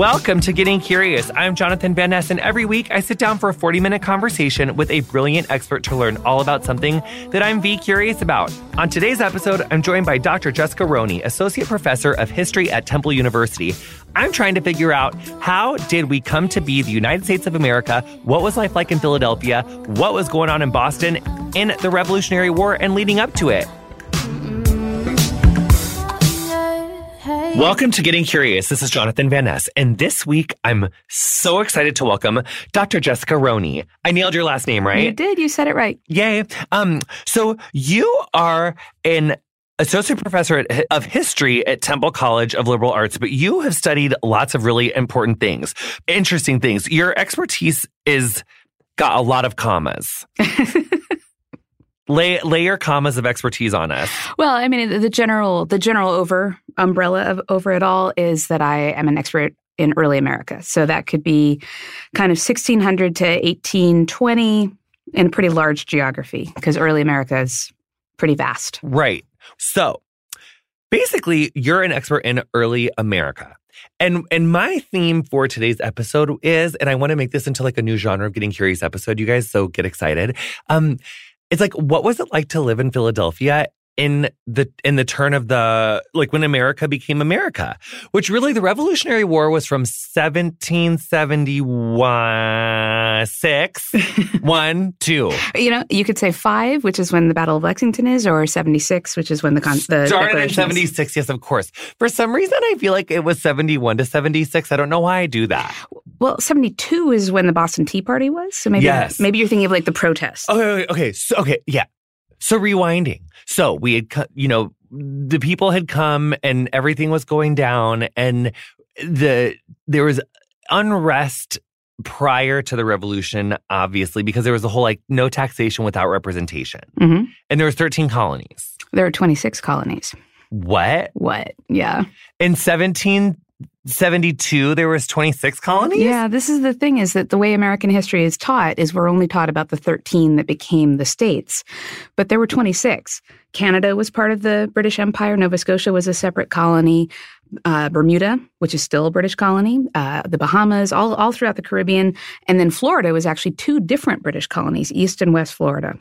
Welcome to Getting Curious. I'm Jonathan Van Ness, and every week I sit down for a 40 minute conversation with a brilliant expert to learn all about something that I'm V curious about. On today's episode, I'm joined by Dr. Jessica Roney, Associate Professor of History at Temple University. I'm trying to figure out how did we come to be the United States of America? What was life like in Philadelphia? What was going on in Boston in the Revolutionary War and leading up to it? Welcome to Getting Curious. This is Jonathan Van Ness. And this week, I'm so excited to welcome Dr. Jessica Roney. I nailed your last name, right? You did. You said it right. Yay. Um, so you are an associate professor of history at Temple College of Liberal Arts, but you have studied lots of really important things, interesting things. Your expertise is got a lot of commas. lay lay your commas of expertise on us. Well, I mean, the general the general over umbrella of over it all is that I am an expert in early America. So that could be kind of 1600 to 1820 in a pretty large geography because early America is pretty vast. Right. So basically, you're an expert in early America. And and my theme for today's episode is, and I want to make this into like a new genre of getting curious episode, you guys. So get excited. Um, it's like, what was it like to live in Philadelphia in the in the turn of the like when America became America, which really the Revolutionary War was from 1771 six one two. You know, you could say five, which is when the Battle of Lexington is, or seventy six, which is when the con- the started in seventy six. Yes, of course. For some reason, I feel like it was seventy one to seventy six. I don't know why I do that. Well, seventy two is when the Boston Tea Party was. So maybe yes. maybe you're thinking of like the protests. Okay, okay, okay. So, okay, yeah. So rewinding. So we had, you know, the people had come and everything was going down and the there was unrest prior to the revolution obviously because there was a whole like no taxation without representation mm-hmm. and there was 13 colonies there were 26 colonies what what yeah in 17 72 there was 26 colonies? Yeah this is the thing is that the way american history is taught is we're only taught about the 13 that became the states. But there were 26 canada was part of the british empire. Nova scotia was a separate colony. Uh, bermuda which is still a british colony. Uh, the bahamas all, all throughout the caribbean. And then florida was actually two different british colonies east and west florida.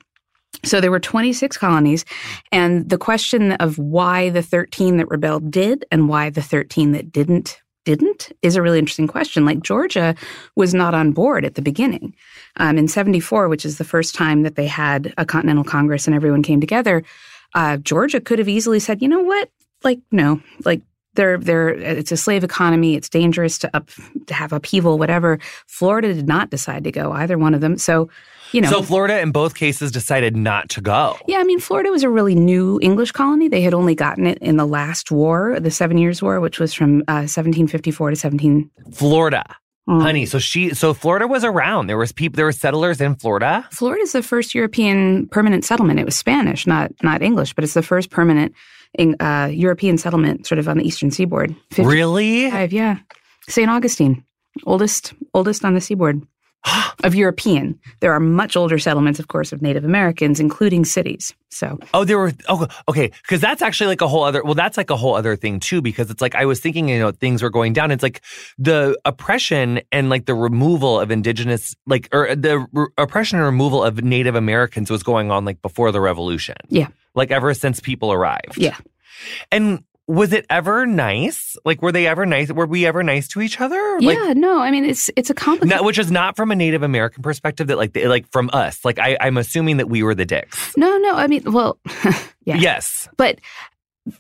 So there were 26 colonies, and the question of why the 13 that rebelled did and why the 13 that didn't didn't is a really interesting question. Like Georgia was not on board at the beginning. Um, in 74, which is the first time that they had a Continental Congress and everyone came together, uh, Georgia could have easily said, you know what? Like, no, like, they're, they're, it's a slave economy. It's dangerous to up to have upheaval, whatever. Florida did not decide to go either one of them. So you know. So Florida in both cases decided not to go. Yeah, I mean, Florida was a really new English colony. They had only gotten it in the last war, the Seven Years' War, which was from uh, 1754 to 17. Florida. Mm. Honey, so she, so Florida was around. There was people, there were settlers in Florida. Florida is the first European permanent settlement. It was Spanish, not not English, but it's the first permanent uh, European settlement, sort of on the eastern seaboard. 50, really? Yeah, St. Augustine, oldest oldest on the seaboard. of European. There are much older settlements, of course, of Native Americans, including cities. So, oh, there were oh, okay, because that's actually like a whole other. Well, that's like a whole other thing too, because it's like I was thinking, you know, things were going down. It's like the oppression and like the removal of indigenous, like or the re- oppression and removal of Native Americans was going on like before the revolution. Yeah, like ever since people arrived. Yeah, and was it ever nice? Like, were they ever nice? Were we ever nice to each other? Like, yeah, no. I mean, it's it's a complicated. which is not from a Native American perspective. That like, like from us. Like, I, I'm assuming that we were the dicks. No, no. I mean, well, yeah. Yes, but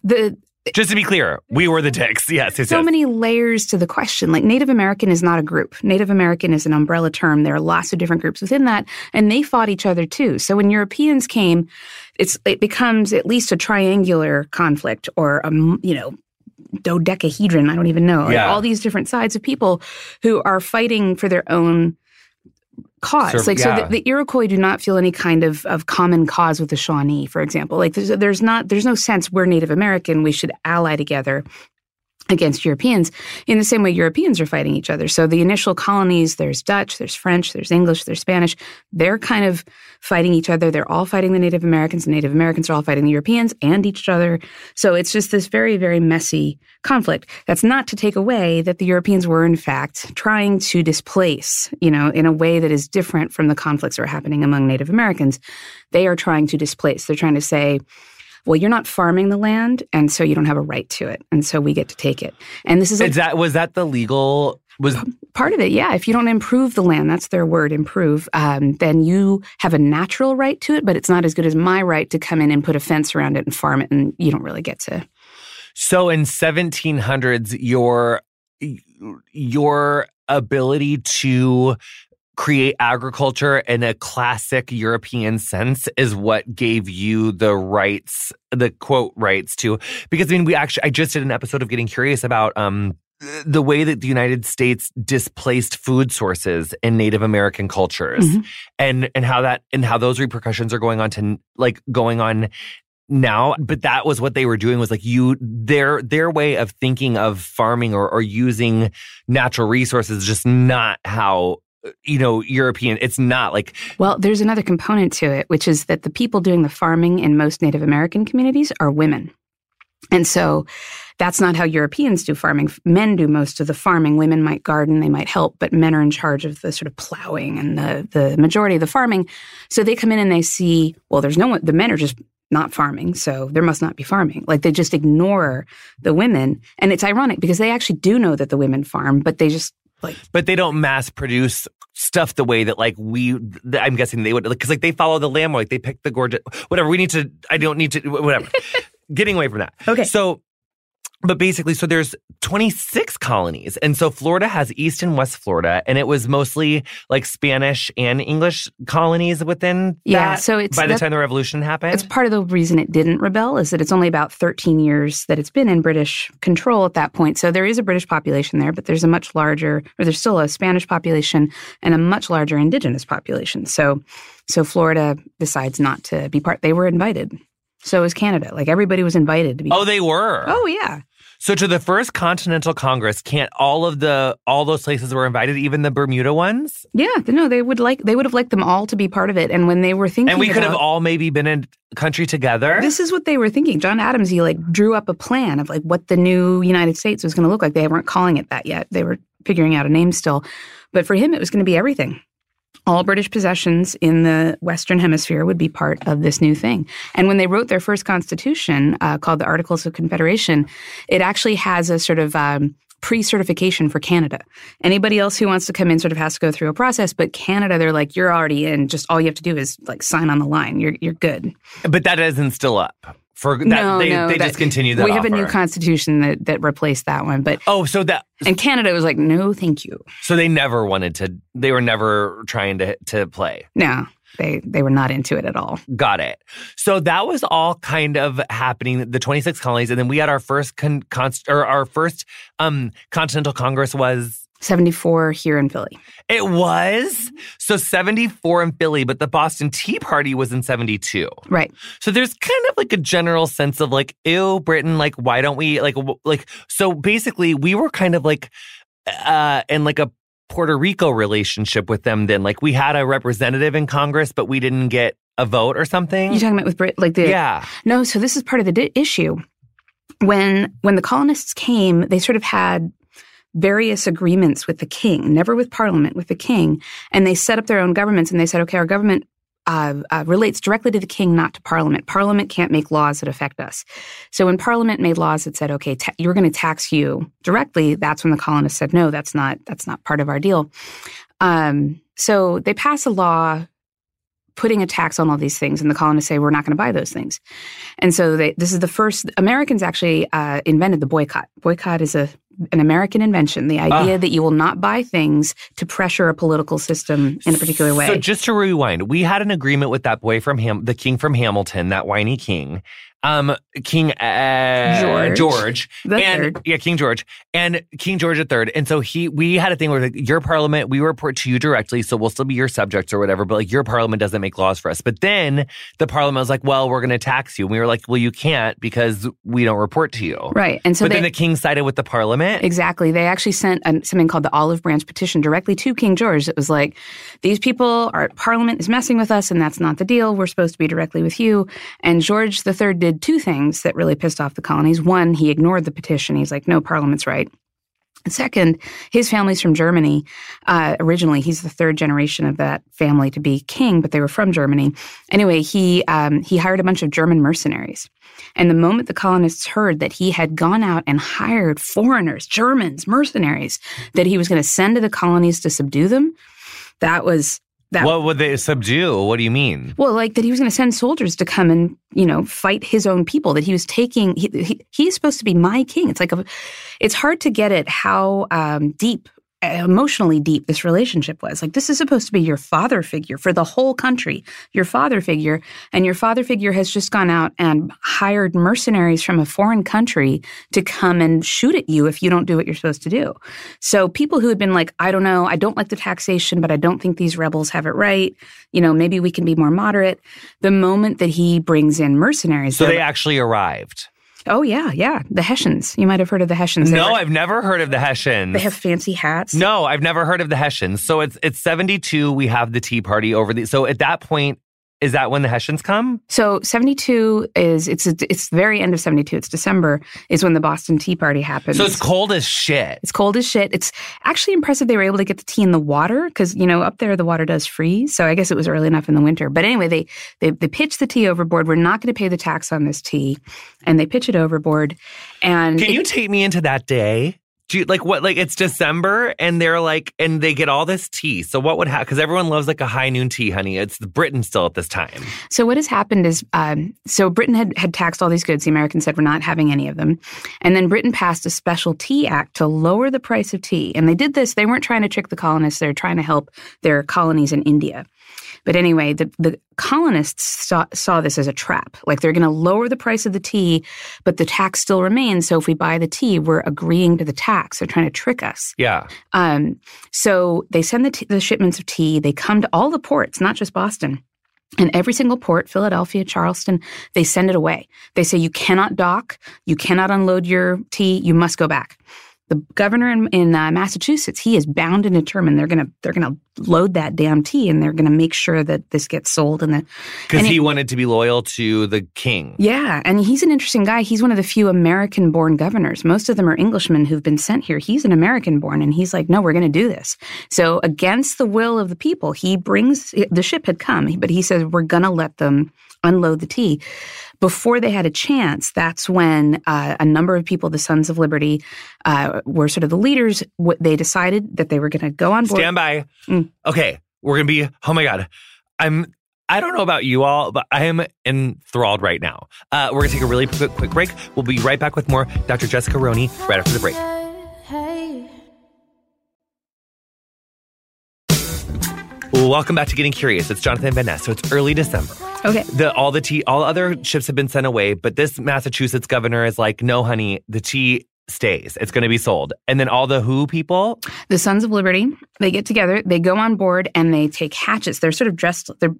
the just to be clear, we were the dicks. Yes, yes so yes. many layers to the question. Like Native American is not a group. Native American is an umbrella term. There are lots of different groups within that, and they fought each other too. So when Europeans came, it's it becomes at least a triangular conflict, or a you know dodecahedron. I don't even know. Yeah. Like all these different sides of people who are fighting for their own cause. Of, like yeah. so, the, the, Iroquois do not feel any kind of, of common cause with the Shawnee, for example. Like there's, there's not there's no sense we're Native American. We should ally together. Against Europeans in the same way Europeans are fighting each other. So the initial colonies, there's Dutch, there's French, there's English, there's Spanish. They're kind of fighting each other. They're all fighting the Native Americans. The Native Americans are all fighting the Europeans and each other. So it's just this very, very messy conflict. That's not to take away that the Europeans were in fact trying to displace, you know, in a way that is different from the conflicts that are happening among Native Americans. They are trying to displace. They're trying to say, well, you're not farming the land, and so you don't have a right to it, and so we get to take it. And this is, is that was that the legal was part of it yeah if you don't improve the land that's their word improve um, then you have a natural right to it but it's not as good as my right to come in and put a fence around it and farm it and you don't really get to so in 1700s your your ability to create agriculture in a classic European sense is what gave you the rights, the quote rights to. Because I mean, we actually, I just did an episode of Getting Curious about um, the way that the United States displaced food sources in Native American cultures, mm-hmm. and and how that and how those repercussions are going on to like going on now but that was what they were doing was like you their their way of thinking of farming or, or using natural resources just not how you know, European. It's not like. Well, there's another component to it, which is that the people doing the farming in most Native American communities are women. And so that's not how Europeans do farming. Men do most of the farming. Women might garden, they might help, but men are in charge of the sort of plowing and the, the majority of the farming. So they come in and they see, well, there's no one, the men are just not farming, so there must not be farming. Like they just ignore the women. And it's ironic because they actually do know that the women farm, but they just like, but they don't mass produce stuff the way that like we. I'm guessing they would because like they follow the lamb like they pick the gorgeous whatever. We need to. I don't need to. Whatever. Getting away from that. Okay. So but basically, so there's 26 colonies. And so Florida has East and West Florida, and it was mostly like Spanish and English colonies within yeah, that so it's by the time the revolution happened. It's part of the reason it didn't rebel is that it's only about 13 years that it's been in British control at that point. So there is a British population there, but there's a much larger, or there's still a Spanish population and a much larger indigenous population. So so Florida decides not to be part. They were invited. So was Canada. Like everybody was invited to be. Oh, they were. Oh, yeah. So to the first Continental Congress, can't all of the all those places were invited, even the Bermuda ones? Yeah, no, they would like they would have liked them all to be part of it. And when they were thinking, and we could about, have all maybe been in country together. This is what they were thinking. John Adams, he like drew up a plan of like what the new United States was going to look like. They weren't calling it that yet. They were figuring out a name still, but for him, it was going to be everything all British possessions in the Western Hemisphere would be part of this new thing. And when they wrote their first constitution, uh, called the Articles of Confederation, it actually has a sort of um, pre-certification for Canada. Anybody else who wants to come in sort of has to go through a process, but Canada, they're like, you're already in. Just all you have to do is like sign on the line. You're you're good. But that isn't still up for that, no, they, no, they that, just continue that. We have offer. a new constitution that that replaced that one, but oh, so that and Canada was like, no, thank you. So they never wanted to. They were never trying to to play. No, they they were not into it at all. Got it. So that was all kind of happening. The 26 colonies, and then we had our first con, const, or our first um Continental Congress was 74 here in Philly. It was? So 74 in Philly, but the Boston Tea Party was in 72. Right. So there's kind of like a general sense of like, ew, Britain, like, why don't we, like, like, so basically we were kind of like, uh, in like a Puerto Rico relationship with them then. Like we had a representative in Congress, but we didn't get a vote or something. You talking about with Brit, like the, yeah. No, so this is part of the di- issue. When, when the colonists came, they sort of had various agreements with the king, never with parliament, with the king. And they set up their own governments and they said, okay, our government uh, uh, relates directly to the king, not to parliament. Parliament can't make laws that affect us. So when parliament made laws that said, okay, ta- you're going to tax you directly, that's when the colonists said, no, that's not, that's not part of our deal. Um, so they pass a law putting a tax on all these things, and the colonists say we're not going to buy those things. And so they, this is the first Americans actually uh, invented the boycott. Boycott is a an American invention. The idea uh, that you will not buy things to pressure a political system in a particular way. So just to rewind, we had an agreement with that boy from Ham, the king from Hamilton, that whiny king. Um, King uh, George. George, and third. yeah, King George, and King George III. And so he, we had a thing where like, your parliament, we report to you directly, so we'll still be your subjects or whatever. But like your parliament doesn't make laws for us. But then the parliament was like, well, we're going to tax you. And we were like, well, you can't because we don't report to you. Right. And so but they, then the king sided with the parliament. Exactly. They actually sent um, something called the Olive Branch Petition directly to King George. It was like, these people, our parliament is messing with us, and that's not the deal. We're supposed to be directly with you. And George III did two things that really pissed off the colonies. One, he ignored the petition. He's like, no, parliament's right. Second, his family's from Germany. Uh, originally, he's the third generation of that family to be king, but they were from Germany. Anyway, he um, he hired a bunch of German mercenaries. And the moment the colonists heard that he had gone out and hired foreigners, Germans, mercenaries, that he was going to send to the colonies to subdue them, that was that. what would they subdue? What do you mean? Well, like that he was going to send soldiers to come and, you know, fight his own people, that he was taking, he, he, he's supposed to be my king. It's like, a, it's hard to get at how um, deep, emotionally deep this relationship was. Like, this is supposed to be your father figure for the whole country, your father figure. And your father figure has just gone out and hired mercenaries from a foreign country to come and shoot at you if you don't do what you're supposed to do. So people who had been like, I don't know, I don't like the taxation, but I don't think these rebels have it right. You know, maybe we can be more moderate. The moment that he brings in mercenaries, So they actually arrived. Oh yeah, yeah. The Hessians. You might have heard of the Hessians. They No, were- I've never heard of the Hessians. they have fancy hats. No, I've never heard of the Hessians. So it's it's 72 we have the Tea Party over the So at that point is that when the Hessians come? So 72 is it's it's the very end of 72. It's December is when the Boston Tea Party happens. So it's cold as shit. It's cold as shit. It's actually impressive they were able to get the tea in the water because you know up there the water does freeze. So I guess it was early enough in the winter. But anyway, they they they pitch the tea overboard. We're not going to pay the tax on this tea, and they pitch it overboard. And Can it- you take me into that day? You, like what? Like it's December, and they're like, and they get all this tea. So what would happen? Because everyone loves like a high noon tea, honey. It's Britain still at this time. So what has happened is, um, so Britain had, had taxed all these goods. The Americans said we're not having any of them, and then Britain passed a special tea act to lower the price of tea. And they did this. They weren't trying to trick the colonists. They were trying to help their colonies in India. But anyway, the, the colonists saw, saw this as a trap. Like they're going to lower the price of the tea, but the tax still remains. So if we buy the tea, we're agreeing to the tax. They're trying to trick us. Yeah. Um, so they send the, t- the shipments of tea. They come to all the ports, not just Boston. And every single port, Philadelphia, Charleston, they send it away. They say you cannot dock, you cannot unload your tea, you must go back. The governor in, in uh, Massachusetts, he is bound and determined they're gonna they're gonna load that damn tea and they're gonna make sure that this gets sold and the Because he it- wanted to be loyal to the king. yeah, and he's an interesting guy. He's one of the few American born governors. Most of them are Englishmen who've been sent here. He's an American born, and he's like, no, we're going to do this. So, against the will of the people, he brings the ship had come, but he says, we're going to let them unload the tea. Before they had a chance, that's when uh, a number of people, the Sons of Liberty, uh, were sort of the leaders. What they decided that they were going to go on board. Stand by. Mm. Okay, we're gonna be. Oh my god, I'm. I don't know about you all, but I am enthralled right now. Uh, we're gonna take a really quick, quick break. We'll be right back with more Dr. Jessica Roney right after the break. Welcome back to Getting Curious. It's Jonathan Van Ness. So it's early December. Okay. The all the tea, all other ships have been sent away, but this Massachusetts governor is like, no, honey, the tea stays. It's going to be sold. And then all the Who people, the Sons of Liberty, they get together, they go on board, and they take hatchets. They're sort of dressed. They're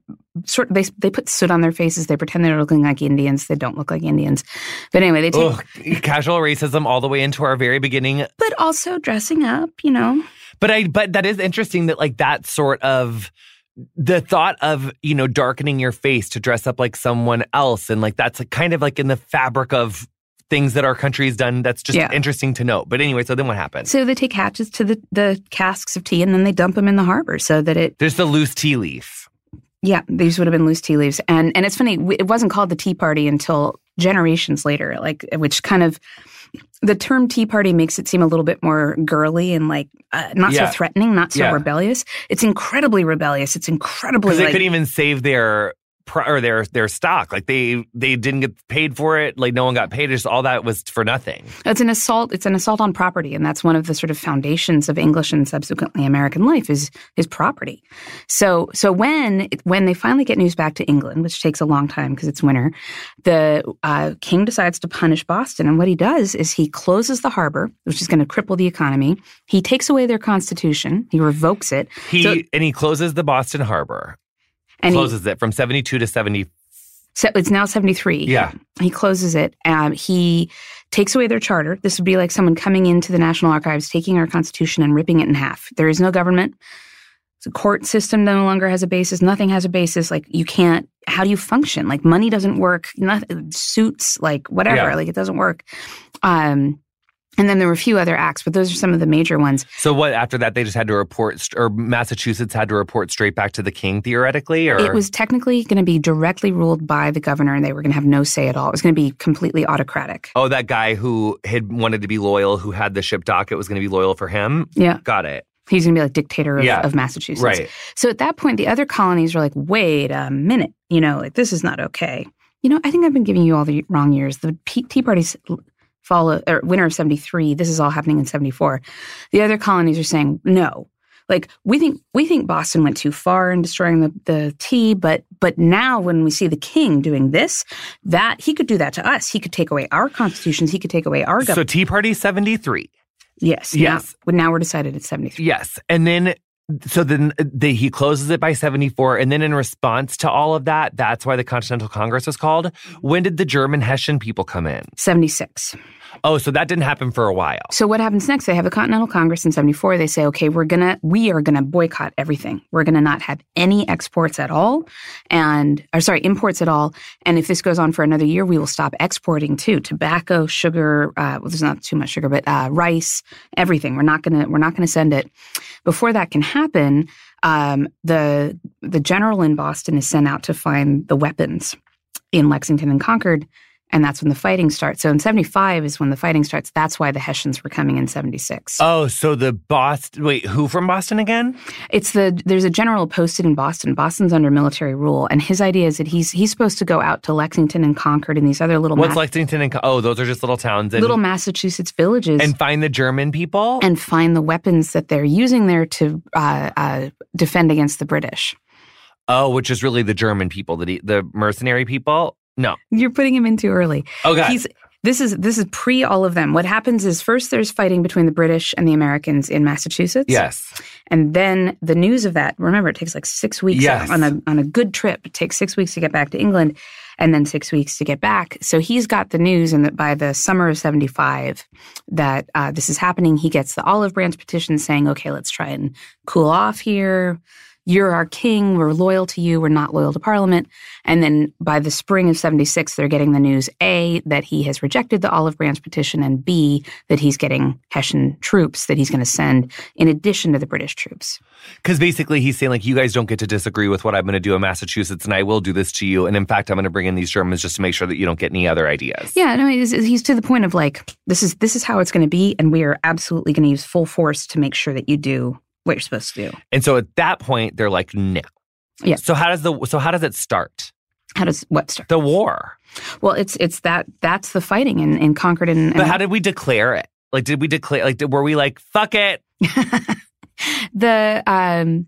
sort. They they put soot on their faces. They pretend they're looking like Indians. They don't look like Indians. But anyway, they take. ugh, casual racism all the way into our very beginning. But also dressing up, you know. But I, but that is interesting that like that sort of the thought of you know darkening your face to dress up like someone else and like that's kind of like in the fabric of things that our country's done that's just Yeah. interesting to note but anyway so then what happens So they take hatchets to the the casks of tea, and then they dump them in the harbor so that it. there's the loose tea leaf Yeah, these would have been loose tea leaves, and and it's funny, it wasn't called the Tea Party until generations later, like which kind of. The term Tea Party makes it seem a little bit more girly and like uh, not Yeah. so threatening, not so Yeah. rebellious. It's incredibly rebellious. It's incredibly because they couldn't even save their or their their stock. Like they they didn't get paid for it. Like no one got paid. Just all that was for nothing. It's an assault. It's an assault on property, and that's one of the sort of foundations of English and subsequently American life is is property. So so when when they finally get news back to England, which takes a long time because it's winter, the uh, king decides to punish Boston, and what he does is he closes the harbor, which is going to cripple the economy. He takes away their constitution. He revokes it. He So- and he closes the Boston Harbor. And he, closes it from seventy two to seventy. So it's now 73. Yeah. He closes it. Um, he takes away their charter. This would be like someone coming into the National Archives, taking our Constitution and ripping it in half. There is no government. The court system no longer has a basis. Nothing has a basis. Like you can't. How do you function? Like money doesn't work. Nothing, suits, like whatever. Yeah. Like it doesn't work. Um, and then there were a few other acts, but those are some of the major ones. So what? After that, they just had to report, or Massachusetts had to report straight back to the king, theoretically, or It was technically going to be directly ruled by the governor, and they were going to have no say at all. It was going to be completely autocratic. Oh, that guy who had wanted to be loyal, who had the ship dock, it was going to be loyal for him. Yeah. Got it. He's going to be like dictator of, Yeah. of Massachusetts. Right. So at that point, the other colonies were like, wait a minute, you know, like this is not okay. You know, I think I've been giving you all the wrong years. The Tea Party's fall or winter of 73, this is all happening in 74. The other colonies are saying, no. Like we think we think Boston went too far in destroying the, the tea, but but now when we see the king doing this, that he could do that to us. He could take away our constitutions. He could take away our government. So. Tea Party seventy three. yes, yes. Now, now we're decided at 73. Yes, and then so then uh, they, he closes it by 74 and then in response to all of that that's why the continental congress was called. Mm-hmm. When did the german hessian people come in? 76. Oh so that didn't happen for a while So what happens next? They have a Continental Congress in 74. They say, okay, we're going to, we are going to boycott everything. We're going to not have any exports at all and, or sorry, imports at all. And if this goes on for another year, we will stop exporting too. Tobacco, sugar, uh, well, there's not too much sugar, but, uh, rice, everything. We're not going to, we're not going to send it. Before that can happen, um, the, the general in Boston is sent out to find the weapons in Lexington and Concord. And that's when the fighting starts. So in 75 is when the fighting starts. That's why the Hessians were coming in 76. oh so the boston wait who from boston again It's the there's a general posted in Boston. Boston's under military rule, and his idea is that he's he's supposed to go out to Lexington and Concord and these other little what's Ma- lexington and oh those are just little towns and, little Massachusetts villages and find the german people and find the weapons that they're using there to uh, uh, defend against the British. oh which is really the german people the, the mercenary people no You're putting him in too early. oh god He's this is this is pre all of them. What happens is first there's fighting between the British and the Americans in Massachusetts. yes And then the news of that, remember, it takes like six weeks Yes. on a on a good trip. It takes six weeks to get back to England, and then six weeks to get back. So he's got the news, and that by the summer of seventy five, that uh, this is happening. He gets the olive branch petition saying, "Okay, let's try and cool off here." You're our king. We're loyal to you. We're not loyal to Parliament. And then by the spring of 76, they're getting the news A, that he has rejected the olive branch petition, and B, that he's getting Hessian troops that he's going to send in addition to the British troops. Because basically, he's saying, like, you guys don't get to disagree with what I'm going to do in Massachusetts, and I will do this to you. And in fact, I'm going to bring in these Germans just to make sure that you don't get any other ideas. Yeah, no, he's, he's to the point of like this is this is how it's going to be, and we are absolutely going to use full force to make sure that you do what you're supposed to do. And so at that point, they're like, no. Yeah. So how does the so how does it start? How does what start? The war. Well, it's it's that that's the fighting in, in Concord and, But and how did we declare it? Like, did we declare? Like, did, were we like, fuck it? the um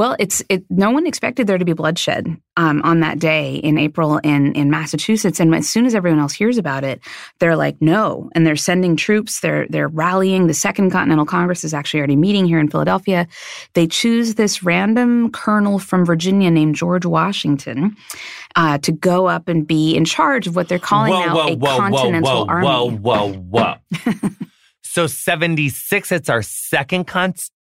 well it's it no one expected there to be bloodshed um, on that day in april in in massachusetts. And as soon as everyone else hears about it they're like no. And they're sending troops. They're they're rallying. The second continental congress is actually already meeting here in philadelphia. They choose this random colonel from virginia named george washington uh, to go up and be in charge of what they're calling whoa, now whoa, a whoa, continental whoa, army. whoa, whoa, whoa, whoa. so 76, it's our second const.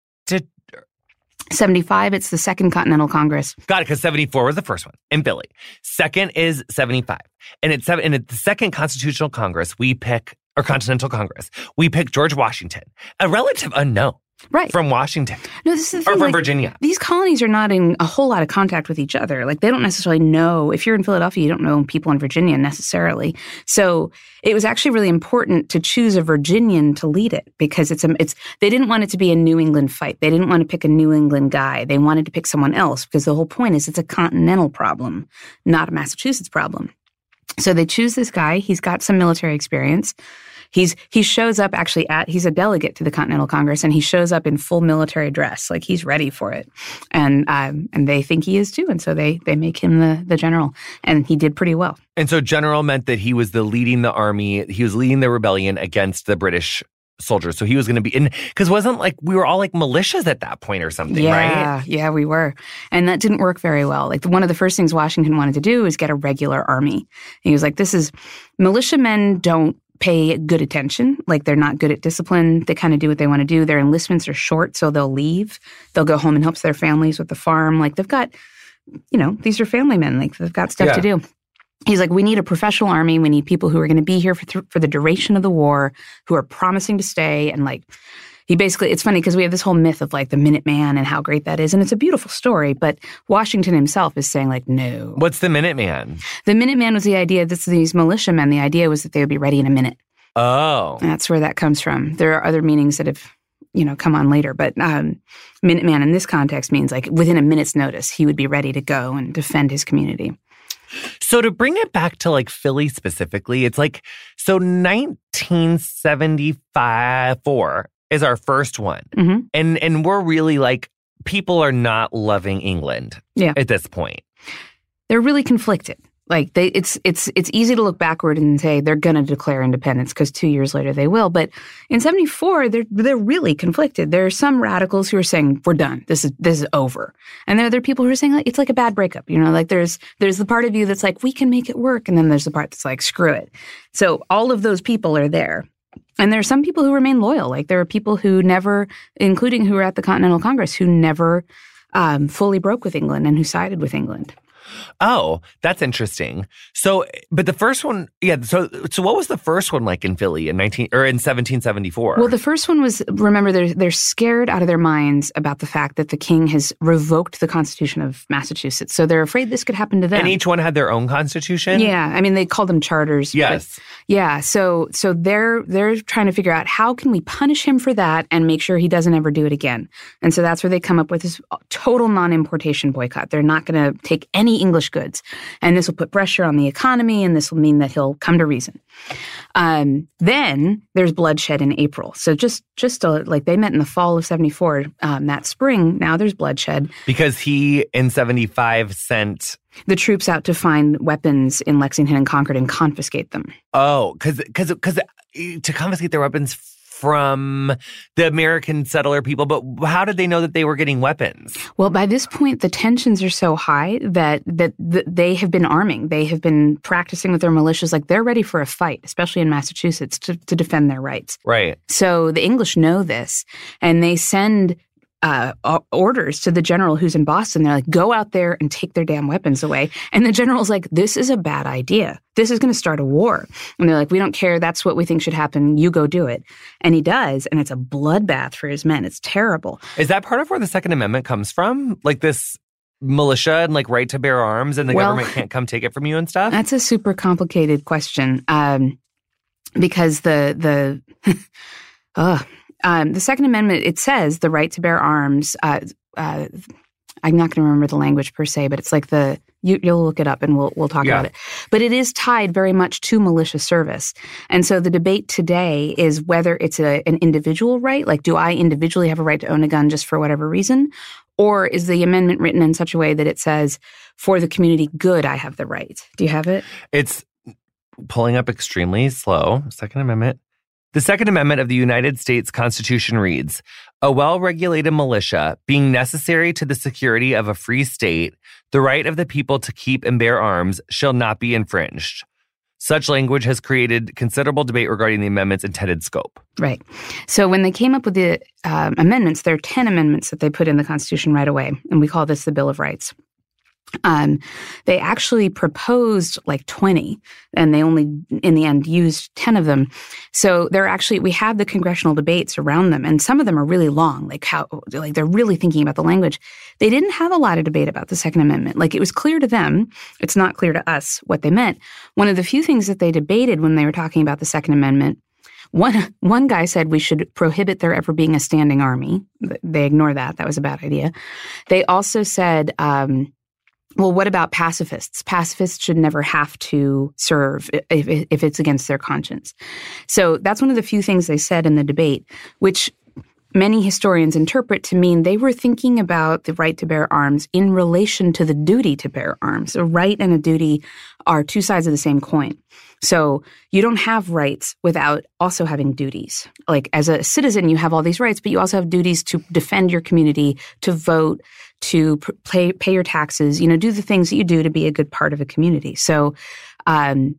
75 it's the second continental congress Got it, because 74 was the first one in Philly. Second is 75. And it's seven, and at the second Constitutional Congress, we pick, or Continental Congress, we pick George Washington, a relative unknown. Right. From Washington. No, this is the or from like, Virginia. These colonies are not in a whole lot of contact with each other. Like they don't necessarily know. If you're in Philadelphia, you don't know people in Virginia necessarily. So it was actually really important to choose a Virginian to lead it because it's a, it's they didn't want it to be a New England fight. They didn't want to pick a New England guy. They wanted to pick someone else because the whole point is it's a continental problem, not a Massachusetts problem. So they choose this guy. He's got some military experience. He's he shows up actually at he's a delegate to the Continental Congress and he shows up in full military dress like he's ready for it, and um, and they think he is too, and so they they make him the the general, and he did pretty well. And so general meant that he was the leading the army. He was leading the rebellion against the British soldiers. So he was going to be in because wasn't like we were all like militias at that point or something, yeah, right? Yeah, we were. And that didn't work very well. Like one of the first things Washington wanted to do was get a regular army. And he was like, this is militiamen don't pay good attention. Like they're not good at discipline. They kind of do what they want to do. Their enlistments are short, so they'll leave. They'll go home and help their families with the farm. Like they've got, you know, these are family men. Like they've got stuff Yeah. to do. He's like, we need a professional army. We need people who are going to be here for, th- for the duration of the war, who are promising to stay. And like, he basically, it's funny because we have this whole myth of like the Minuteman and how great that is. And it's a beautiful story. But Washington himself is saying, like, no. What's the Minuteman? The Minuteman was the idea, this these militiamen, the idea was that they would be ready in a minute. Oh, And that's where that comes from. There are other meanings that have, you know, come on later. But um, Minuteman in this context means like within a minute's notice, he would be ready to go and defend his community. so to bring it back to like Philly specifically, it's like so 1975 four is our first one, hmm and and we're really like people are not loving England, Yeah. at this point. They're really conflicted. Like they, it's it's it's easy to look backward and say they're going to declare independence because two years later they will. But in '74, they're they're really conflicted. There are some radicals who are saying we're done. This is this is over, and there are other people who are saying like it's like a bad breakup. You know, like there's there's the part of you that's like we can make it work, and then there's the part that's like screw it. So all of those people are there. And there are some people who remain loyal. Like there are people who never, including who were at the Continental Congress, who never um, fully broke with England and who sided with England. Oh, that's interesting. So, but the first one, yeah. So, so what was the first one like in Philly in nineteen or in seventeen seventy four? Well, the first one was remember they're they're scared out of their minds about the fact that the king has revoked the Constitution of Massachusetts, so they're afraid this could happen to them. and each one had their own constitution. yeah, I mean they call them charters. Yes. yeah. So so they're they're trying to figure out how can we punish him for that and make sure he doesn't ever do it again. And so that's where they come up with this total non-importation boycott. They're not going to take any English goods, and this will put pressure on the economy, and this will mean that he'll come to reason. Um, then there's bloodshed in April. So just just a, like they met in the fall of '74. Um, that spring, now there's bloodshed. because he in seventy five sent. The troops out to find weapons in Lexington and Concord and confiscate them. Oh, because because because to confiscate their weapons from the American settler people. But how did they know that they were getting weapons? Well, by this point, the tensions are so high that that, that they have been arming. They have been practicing with their militias, like they're ready for a fight, especially in Massachusetts, to, to defend their rights. Right. So the English know this, and they send uh, orders to the general who's in Boston. They're like, "Go out there and take their damn weapons away." And the general's like, "This is a bad idea. This is going to start a war." And they're like, "We don't care. That's what we think should happen. You go do it." And he does, and it's a bloodbath for his men. It's terrible. Is that part of where the Second Amendment comes from? Like this militia and like right to bear arms, and the Well- government can't come take it from you and stuff. That's a super complicated question um, because the the uh, um, the Second Amendment it says the right to bear arms. Uh, uh, I'm not going to remember the language per se, but it's like the you, you'll look it up and we'll we'll talk Yeah. about it. But it is tied very much to militia service, and so the debate today is whether it's a, an individual right, like do I individually have a right to own a gun just for whatever reason, or is the amendment written in such a way that it says for the community good I have the right? Do you have it? It's pulling up extremely slow. Second Amendment. The Second Amendment of the United States Constitution reads A well regulated militia, being necessary to the security of a free state, the right of the people to keep and bear arms shall not be infringed. Such language has created considerable debate regarding the amendment's intended scope. Right. So when they came up with the um, amendments, there are 10 amendments that they put in the Constitution right away. And we call this the Bill of Rights. Um, they actually proposed like 20 and they only in the end used 10 of them. So they're actually, we have the congressional debates around them and some of them are really long, like how, like they're really thinking about the language. They didn't have a lot of debate about the Second Amendment. Like it was clear to them. It's not clear to us what they meant. One of the few things that they debated when they were talking about the Second Amendment one one guy said we should prohibit there ever being a standing army. They ignore that. That was a bad idea. They also said um, well, what about pacifists? Pacifists should never have to serve if, if it's against their conscience. So that's one of the few things they said in the debate, which many historians interpret to mean they were thinking about the right to bear arms in relation to the duty to bear arms. A right and a duty are two sides of the same coin. So you don't have rights without also having duties. Like as a citizen, you have all these rights, but you also have duties to defend your community, to vote, to pay pay your taxes, you know, do the things that you do to be a good part of a community. So um,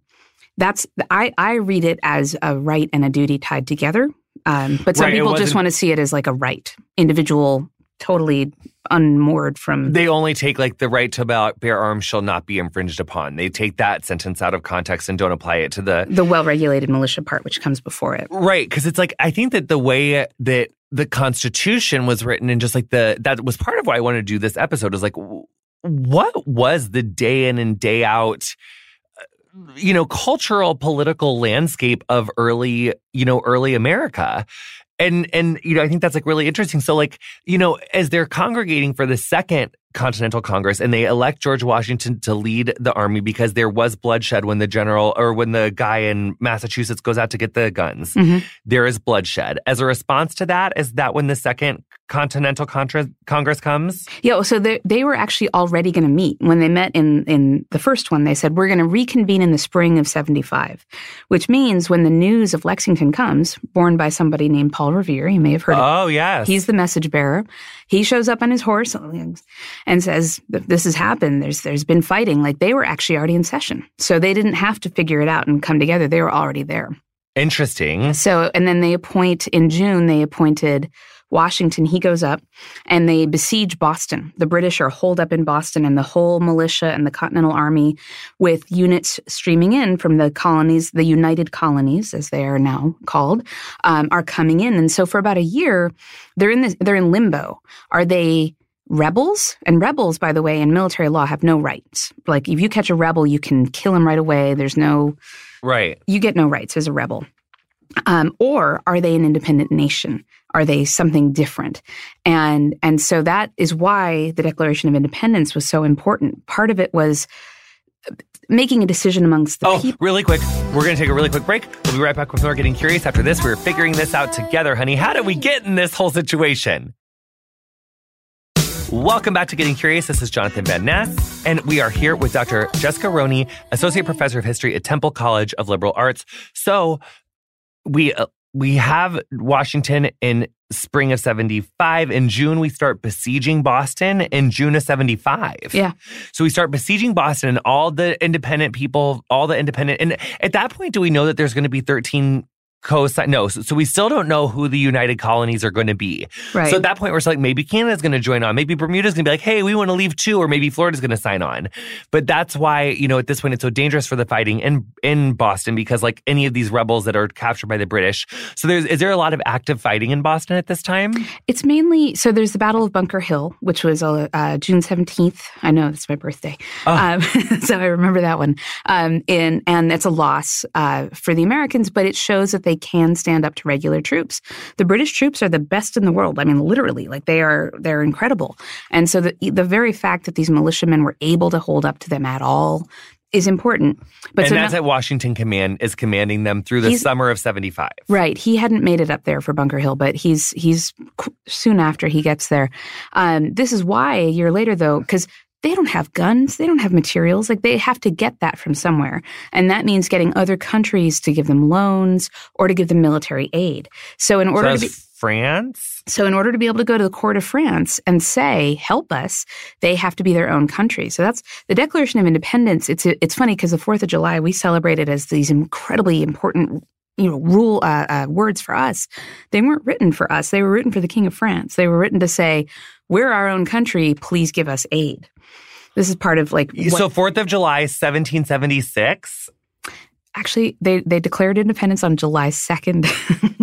that's I I read it as a right and a duty tied together. Um, but some right, people just want to see it as like a right, individual, totally unmoored from. They only take like the right to bear arms shall not be infringed upon. They take that sentence out of context and don't apply it to the the well regulated militia part, which comes before it. Right, because it's like I think that the way that the Constitution was written and just like the that was part of why I wanted to do this episode is like what was the day in and day out uh, you know cultural political landscape of early you know early America? And and you know I think that's like really interesting. So like you know as they're congregating for the second Continental Congress and they elect George Washington to lead the army because there was bloodshed when the general or when the guy in Massachusetts goes out to get the guns. Mm-hmm. There is bloodshed. As a response to that, is that when the second Continental Contra- Congress comes? Yeah, so they, they were actually already going to meet. When they met in, in the first one, they said, We're going to reconvene in the spring of 75, which means when the news of Lexington comes, borne by somebody named Paul Revere, you may have heard of. Oh, of, yes. He's the message bearer. He shows up on his horse and says, This has happened. There's, there's been fighting. Like they were actually already in session. So they didn't have to figure it out and come together. They were already there. Interesting. So, and then they appoint in June, they appointed Washington, he goes up and they besiege Boston. The British are holed up in Boston, and the whole militia and the Continental Army, with units streaming in from the colonies, the United Colonies, as they are now called, um, are coming in. And so for about a year, they're in this, they're in limbo. Are they rebels? And rebels, by the way, in military law have no rights. Like if you catch a rebel, you can kill him right away. There's no right. You get no rights as a rebel. Um, or are they an independent nation? Are they something different? And and so that is why the Declaration of Independence was so important. Part of it was making a decision amongst the oh, people. Really quick, we're going to take a really quick break. We'll be right back with more Getting Curious after this. We're figuring this out together, honey. How did we get in this whole situation? Welcome back to Getting Curious. This is Jonathan Van Ness, and we are here with Dr. Jessica Roney, Associate Professor of History at Temple College of Liberal Arts. So, we uh, we have Washington in spring of 75. In June, we start besieging Boston in June of 75. Yeah. So we start besieging Boston and all the independent people, all the independent. And at that point, do we know that there's going to be 13 co-sign. No, so, so, we still don't know who the United Colonies are going to be. Right. So at that point, we're like, maybe Canada's going to join on. Maybe Bermuda's going to be like, hey, we want to leave too, or maybe Florida's going to sign on. But that's why you know at this point it's so dangerous for the fighting in in Boston because like any of these rebels that are captured by the British. So there's is there a lot of active fighting in Boston at this time? It's mainly so there's the Battle of Bunker Hill, which was uh, uh, June seventeenth. I know it's my birthday, oh. um, so I remember that one. Um, in and it's a loss uh, for the Americans, but it shows that they can stand up to regular troops. The British troops are the best in the world. I mean, literally, like they are, they're incredible. And so the, the very fact that these militiamen were able to hold up to them at all is important. But and so that's now, at Washington Command is commanding them through the summer of 75. Right. He hadn't made it up there for Bunker Hill, but he's he's soon after he gets there. Um, this is why a year later, though, because they don't have guns, they don't have materials. Like they have to get that from somewhere. And that means getting other countries to give them loans or to give them military aid. So in order so to be France? So in order to be able to go to the court of France and say, "Help us," they have to be their own country. So that's the Declaration of Independence. It's it's funny because the 4th of July we celebrate it as these incredibly important you know rule uh, uh, words for us they weren't written for us they were written for the king of france they were written to say we're our own country please give us aid This is part of like what, so 4th of July 1776. actually they they declared independence on July 2nd.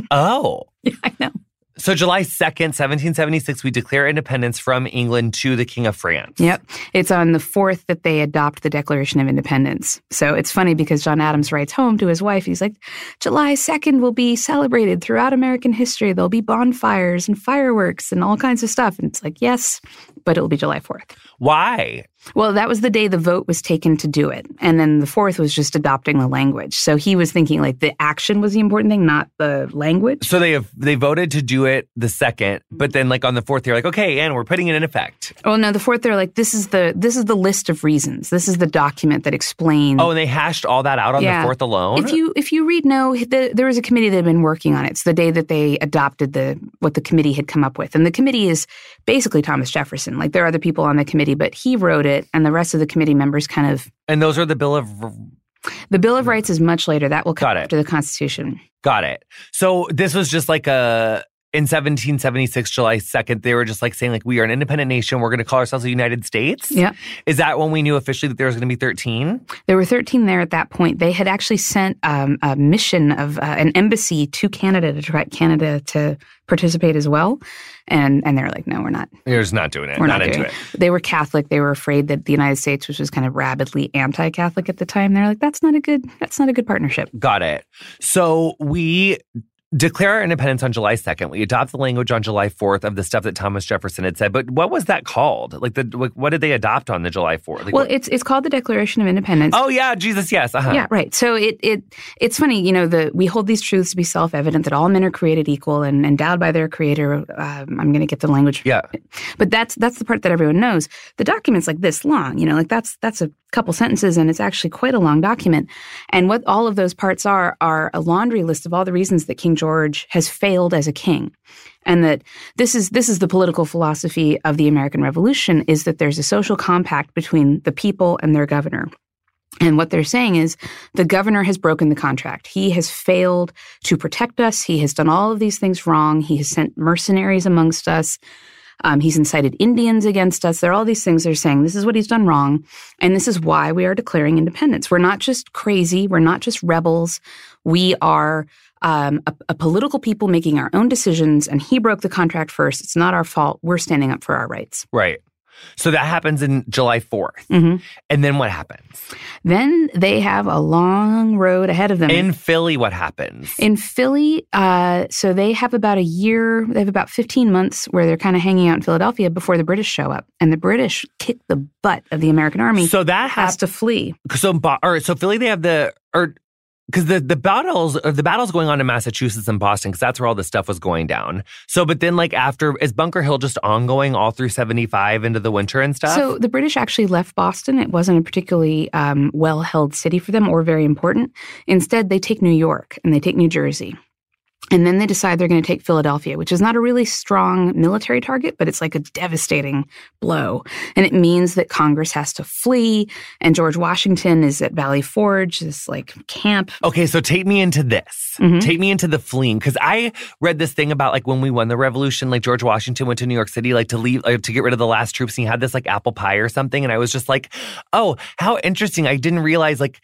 Oh. yeah, I know. So July 2nd, 1776 we declare independence from England to the King of France. Yep. It's on the 4th that they adopt the Declaration of Independence. So it's funny because John Adams writes home to his wife. He's like, July 2nd will be celebrated throughout American history. There'll be bonfires and fireworks and all kinds of stuff. And it's like, yes, but it'll be July 4th. Why? Well, that was the day the vote was taken to do it. And then the 4th was just adopting the language. So he was thinking like the action was the important thing, not the language. So they have they voted to do it the second, but then like on the fourth, they're like, okay, and we're putting it in effect. Well, no, the 4th they're like this is the this is the list of reasons. This is the document that explains Oh, and they hashed all that out on Yeah. the fourth alone. If you if you read no, the, there was a committee that had been working on it. It's the day that they adopted the what the committee had come up with, and the committee is basically Thomas Jefferson. Like there are other people on the committee, but he wrote it, and the rest of the committee members kind of. and those are the Bill of The Bill of Rights is much later. That will come Got it. after the Constitution. got it. So this was just like a in 1776, July 2nd, they were just like saying like we are an independent nation. We're going to call ourselves the United States. Yeah. Is that when we knew officially that there was going to be 13? There were 13 there at that point. They had actually sent um, a mission of uh, an embassy to Canada to try Canada to participate as well, and and they're like, no, we're not. You're just not doing it. We're not, not, into it. it. They were Catholic. They were afraid that the United States, which was kind of rabidly anti-Catholic at the time, they're like, that's not a good. That's not a good partnership. Got it. So we declare our independence on July 2nd. We adopt the language on July 4th of the stuff that Thomas Jefferson had said. But what was that called? Like the what did they adopt on the July 4th? Like, Well, what- it's it's called the Declaration of Independence. oh yeah, Jesus, yes. Uh-huh. Yeah, right. So it it it's funny, you know, the we hold these truths to be self-evident that all men are created equal and endowed by their creator. Um, I'm going to get the language, Yeah. but that's that's the part that everyone knows. The document's like this long, you know, like that's that's a couple sentences and it's actually quite a long document. And what all of those parts are are a laundry list of all the reasons that King George has failed as a king. And that this is this is the political philosophy of the American Revolution is that there's a social compact between the people and their governor. And what they're saying is the governor has broken the contract. He has failed to protect us. He has done all of these things wrong. He has sent mercenaries amongst us. Um, he's incited Indians against us. There are all these things they're saying. This is what he's done wrong. And this is why we are declaring independence. We're not just crazy. We're not just rebels. We are um, a, a political people making our own decisions. And he broke the contract first. It's not our fault. We're standing up for our rights. Right. So that happens in July 4th. Mhm. And then what happens? Then they have a long road ahead of them. In Philly, what happens? In Philly, uh, so they have about a year, they have about 15 months where they're kind of hanging out in Philadelphia before the British show up. And the British kick the butt of the American army, so that has has to flee. so or so Philly they have the or because the the battles the battles going on in Massachusetts and Boston because that's where all this stuff was going down. So but then like after is Bunker Hill just ongoing all through seventy five into the winter and stuff. So the British actually left Boston. It wasn't a particularly um, well held city for them or very important. Instead, they take New York and they take New Jersey. And then they decide they're going to take Philadelphia, which is not a really strong military target, but it's like a devastating blow. And it means that Congress has to flee. And George Washington is at Valley Forge, this like camp. Okay, so take me into this. Mhm. Take me into the fleeing because I read this thing about like when we won the revolution, like George Washington went to New York City like to leave like, to get rid of the last troops, and he had this like apple pie or something, and I was just like, oh, how interesting! I didn't realize like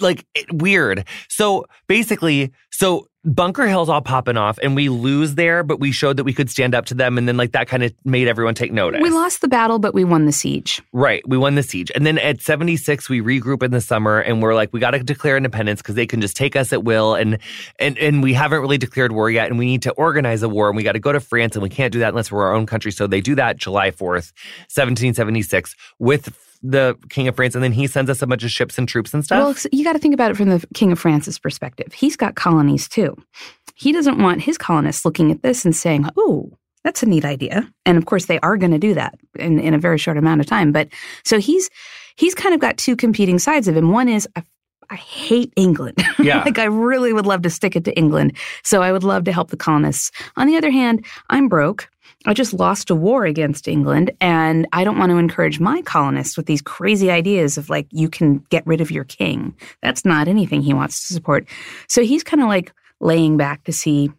like it, weird. So basically, so Bunker Hill's all popping off, and we lose there, but we showed that we could stand up to them, and then like that kind of made everyone take notice. We lost the battle, but we won the siege. Right. We won the siege. And then at 76, we regroup in the summer and we're like, we got to declare independence because they can just take us at will. And, and, and we haven't really declared war yet. And we need to organize a war and we got to go to France and we can't do that unless we're our own country. So they do that July 4th, 1776 with the King of France. And then he sends us a bunch of ships and troops and stuff. Well, you got to think about it from the King of France's perspective. He's got colonies too. He doesn't want his colonists looking at this and saying, "Oh, that's a neat idea." And of course, they are going to do that in, in a very short amount of time. But so he's he's kind of got two competing sides of him. One is I, I hate England. Yeah. like I really would love to stick it to England. So I would love to help the colonists. On the other hand, I'm broke. I just lost a war against England, and I don't want to encourage my colonists with these crazy ideas of like, you can get rid of your king. That's not anything he wants to support. So he's kind of like laying back to see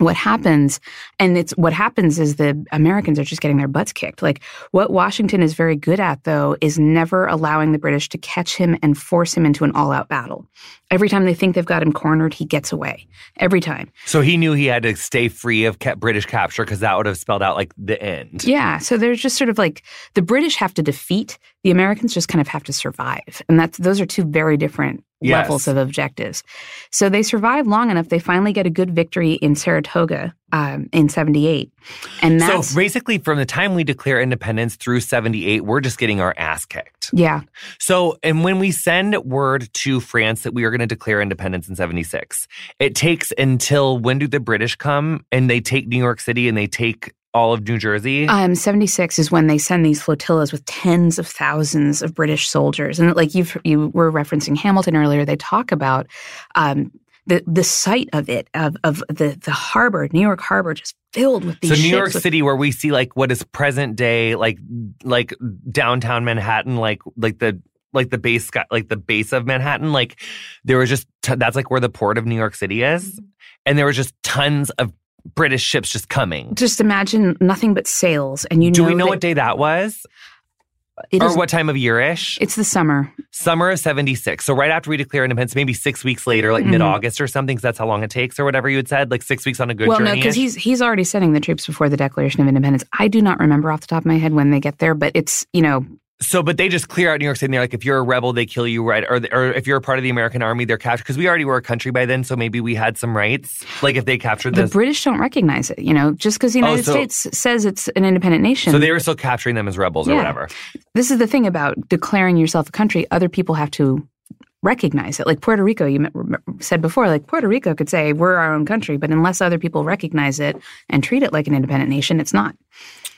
what happens and it's what happens is the americans are just getting their butts kicked. Like what washington is very good at though is never allowing the british to catch him and force him into an all-out battle. Every time they think they've got him cornered he gets away. Every time. So he knew he had to stay free of ca- British capture because that would have spelled out like the end. yeah so there's just sort of like the british have to defeat the americans just kind of have to survive. And that's those are two very different Yes. levels of objectives. So they survive long enough they finally get a good victory in saratoga um, in 78 and that's So basically, from the time we declare independence through 78, we're just getting our ass kicked. yeah. So, and when we send word to France that we are going to declare independence in 76, it takes until when do the British come? And they take New York City and they take all of New Jersey? Um, 76 is when they send these flotillas with tens of thousands of British soldiers. And like you've, you were referencing Hamilton earlier, they talk about um, the, the site of it, of, of the, the harbor, New York harbor, just filled with these so New York with- City, where we see like what is present day, like like downtown Manhattan, like like the like the base like the base of Manhattan, like there was just t- that's like where the port of New York City is, Mm-hmm. and there was just tons of British ships just coming. Just imagine nothing but sails. And you Do know we know that what day that was, it or is- what time of year ish? It's the summer. Summer of 76. So right after we declare independence, maybe six weeks later, like Mhm. mid August or something, because that's how long it takes or whatever you had said, like six weeks on a good well, no, because he's he's already sending the troops before the Declaration of Independence. I do not remember off the top of my head when they get there, but it's you know so, but they just clear out New York City and they're like, if you're a rebel, they kill you, right? Or, or if you're a part of the American army, they're captured. Because we already were a country by then, so maybe we had some rights. Like if they captured the this. British don't recognize it. You know, just because the oh, United so- States says it's an independent nation. so they were still capturing them as rebels or whatever. this is the thing about declaring yourself a country. Other people have to recognize it. Like Puerto Rico, you said before, like Puerto Rico could say we're our own country, but unless other people recognize it and treat it like an independent nation, it's not.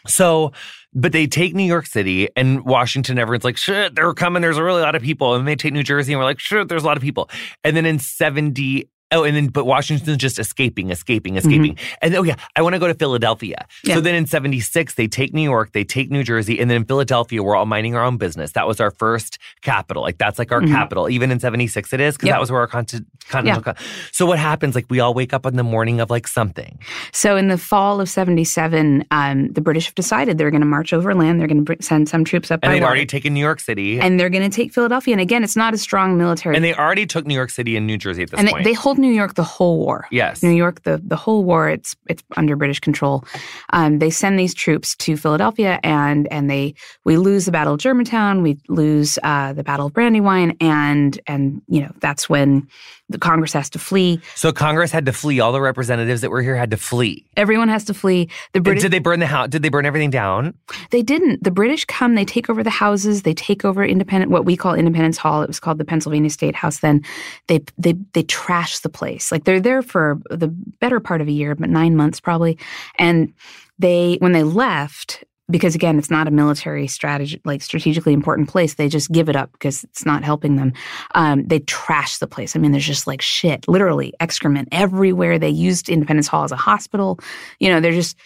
So, but they take New York City and Washington. Everyone's like, shit, they're coming. There's a really lot of people. And they take New Jersey and we're like, shit, there's a lot of people. And then in 70, oh, and then, but Washington's just escaping, escaping, escaping. And oh, yeah, I want to go to Philadelphia. Yeah. So then in 76, they take New York, they take New Jersey. And then in Philadelphia, we're all minding our own business. That was our first capital. Like that's like our Mhm. capital. Even in 76, it is because Yep. that was where our conti- continental. co- So what happens? Like we all wake up in the morning of like something. So in the fall of 77, um, the British have decided they're going to march overland. They're going to send some troops up And by they've water. already taken New York City. and they're going to take Philadelphia. And again, it's not a strong military. And they already took New York City and New Jersey at this and they, they hold New York the whole war. yes. New York, the the whole war, it's it's under British control. Um, they send these troops to Philadelphia, and and they we lose the Battle of Germantown, we lose uh, the Battle of Brandywine, and and you know that's when the Congress has to flee. So Congress had to flee. All the representatives that were here had to flee. Everyone has to flee. The British did they burn the house? Did they burn everything down? they didn't. The British come, they take over the houses, they take over Independent, what we call Independence Hall. It was called the Pennsylvania State House then. They they they trash the place. Like they're there for the better part of a year, but nine months probably. And they when they left, because again, it's not a military strategy, like strategically important place. They just give it up because it's not helping them. Um, they trash the place. I mean, there's just like shit, literally excrement everywhere. They used Independence Hall as a hospital. You know, they're just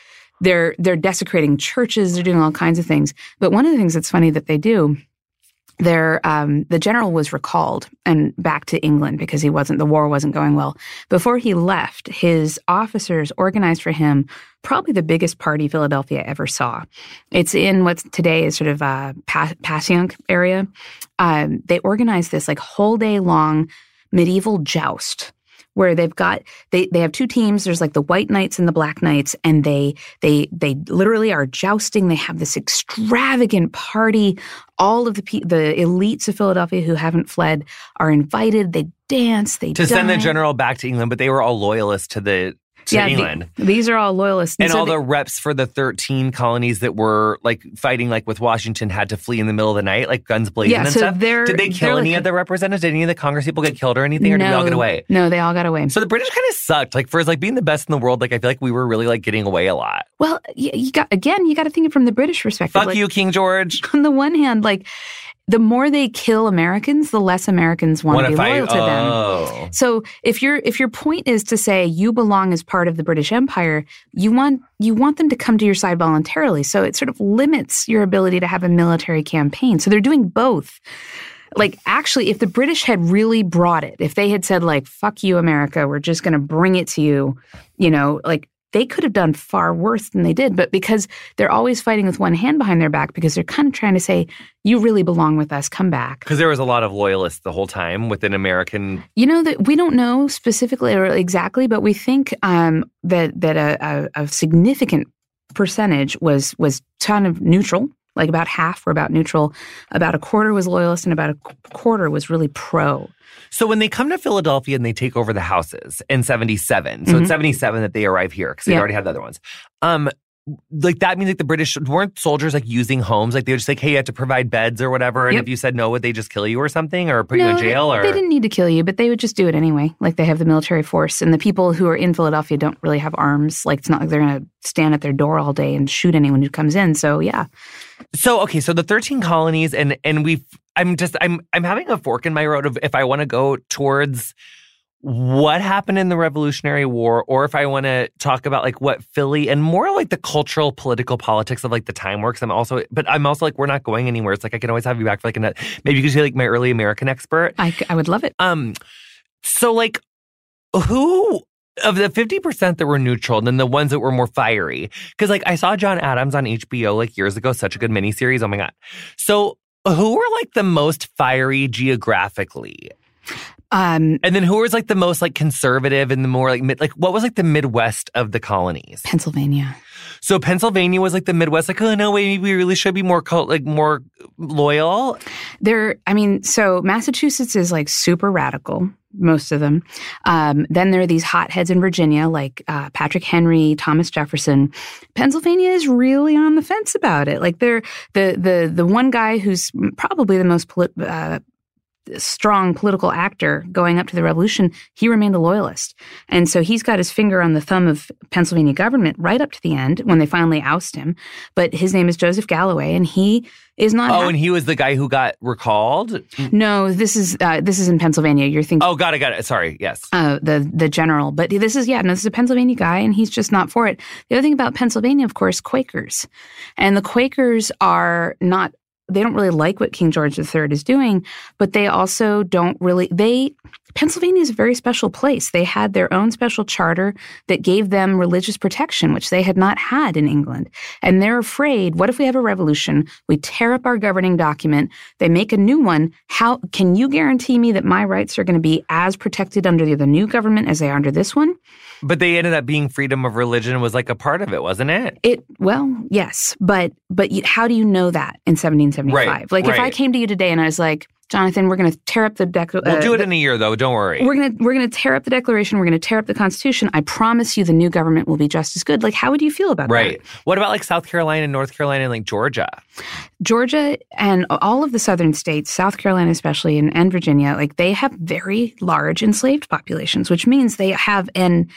they're they're desecrating churches. They're doing all kinds of things. But one of the things that's funny that they do. There, um, the general was recalled and back to England because he wasn't. The war wasn't going well. Before he left, his officers organized for him probably the biggest party Philadelphia ever saw. It's in what today is sort of a pa- Passyunk area. Um, they organized this like whole day long medieval joust where they've got they they have two teams. There's like the white knights and the black knights and they they they literally are jousting. They have this extravagant party. All of the pe- the elites of Philadelphia who haven't fled are invited. They dance. They To send the general back to England, but they were all loyalists to the to yeah, the- these are all loyalists and so all they- the reps for the 13 colonies that were like fighting like with Washington had to flee in the middle of the night, like guns blazing Yeah, and so stuff. Did they kill any like- of the representatives? Did any of the Congress people get killed or anything, or did they all get No. away? no they all got away So the British kind of sucked. Like for as like being the best in the world, like I feel like we were really like getting away a lot. well you, you got again you got to think it from the British perspective Fuck Like, you, King George. on the one hand like the more they kill Americans the less Americans want to be fight- loyal to them oh. So if your if your point is to say you belong as part of the British Empire, you want you want them to come to your side voluntarily. So it sort of limits your ability to have a military campaign. So they're doing both. Like, actually, if the British had really brought it, if they had said, like, fuck you, America, we're just going to bring it to you, you know, like, they could have done far worse than they did. But because they're always fighting with one hand behind their back, because they're kind of trying to say, you really belong with us, come back. Because there was a lot of loyalists the whole time within American. You know that we don't know specifically or exactly, but we think um, that that a, a, a significant percentage was was kind of neutral like about half were about neutral, about a quarter was loyalist, and about a quarter was really pro. So when they come to Philadelphia and they take over the houses in 77, so mm-hmm. it's 77 that they arrive here because they already had the other ones. Um, like that means like the British weren't soldiers like using homes. Like they were just like, hey, you have to provide beds or whatever. And yep. if you said no, would they just kill you or something or put no, you in jail? Or they didn't need to kill you, but they would just do it anyway. Like they have the military force, and the people who are in Philadelphia don't really have arms. Like it's not like they're going to stand at their door all day and shoot anyone who comes in. So yeah. So okay, so the thirteen colonies, and and we've. I'm just I'm I'm having a fork in my road of if I want to go towards what happened in the Revolutionary War, or if I want to talk about like what Philly and more like the cultural, political politics of like the time works. I'm also, but I'm also like, we're not going anywhere. It's like I can always have you back for like a maybe you could say like my early American expert. I, I would love it. Um, so like, who of the 50% that were neutral and then the ones that were more fiery? Because like I saw John Adams on HBO like years ago, such a good miniseries. Oh my God. So who were like the most fiery geographically? Um, and then who was like the most like conservative and the more like mid, like what was like the Midwest of the colonies? Pennsylvania. So Pennsylvania was like the Midwest, like oh no, maybe we really should be more like more loyal. There, I mean, so Massachusetts is like super radical, most of them. Um, then there are these hotheads in Virginia, like uh, Patrick Henry, Thomas Jefferson. Pennsylvania is really on the fence about it. Like they're the the the one guy who's probably the most polit- uh, strong political actor going up to the revolution, he remained a loyalist. And so he's got his finger on the thumb of Pennsylvania government right up to the end when they finally oust him. But his name is Joseph Galloway, and he is not. Oh, and he was the guy who got recalled. No, this is uh, this is in Pennsylvania. You're thinking. Oh, got it, got it. Sorry, yes. Uh, the the general, but this is yeah, no, this is a Pennsylvania guy, and he's just not for it. The other thing about Pennsylvania, of course, Quakers, and the Quakers are not they don't really like what King George III is doing, but they also don't really they Pennsylvania is a very special place. They had their own special charter that gave them religious protection, which they had not had in England. And they're afraid, what if we have a revolution? We tear up our governing document, they make a new one. How can you guarantee me that my rights are going to be as protected under the, new government as they are under this one? But they ended up being freedom of religion was like a part of it, wasn't it? It well, yes, but but how do you know that in 1775? Right, like right. if I came to you today and I was like, Jonathan, we're going to tear up the declaration. We'll do it uh, in a year, though. Don't worry. We're going to we're going to tear up the Declaration. We're going to tear up the Constitution. I promise you, the new government will be just as good. Like, how would you feel about right. that? Right. What about like South Carolina, and North Carolina, and like Georgia? Georgia and all of the southern states, South Carolina especially, and, and Virginia, like they have very large enslaved populations, which means they have an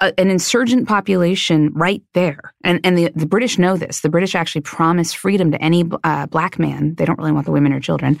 a, an insurgent population right there. And, and the, the British know this. The British actually promise freedom to any uh, black man. They don't really want the women or children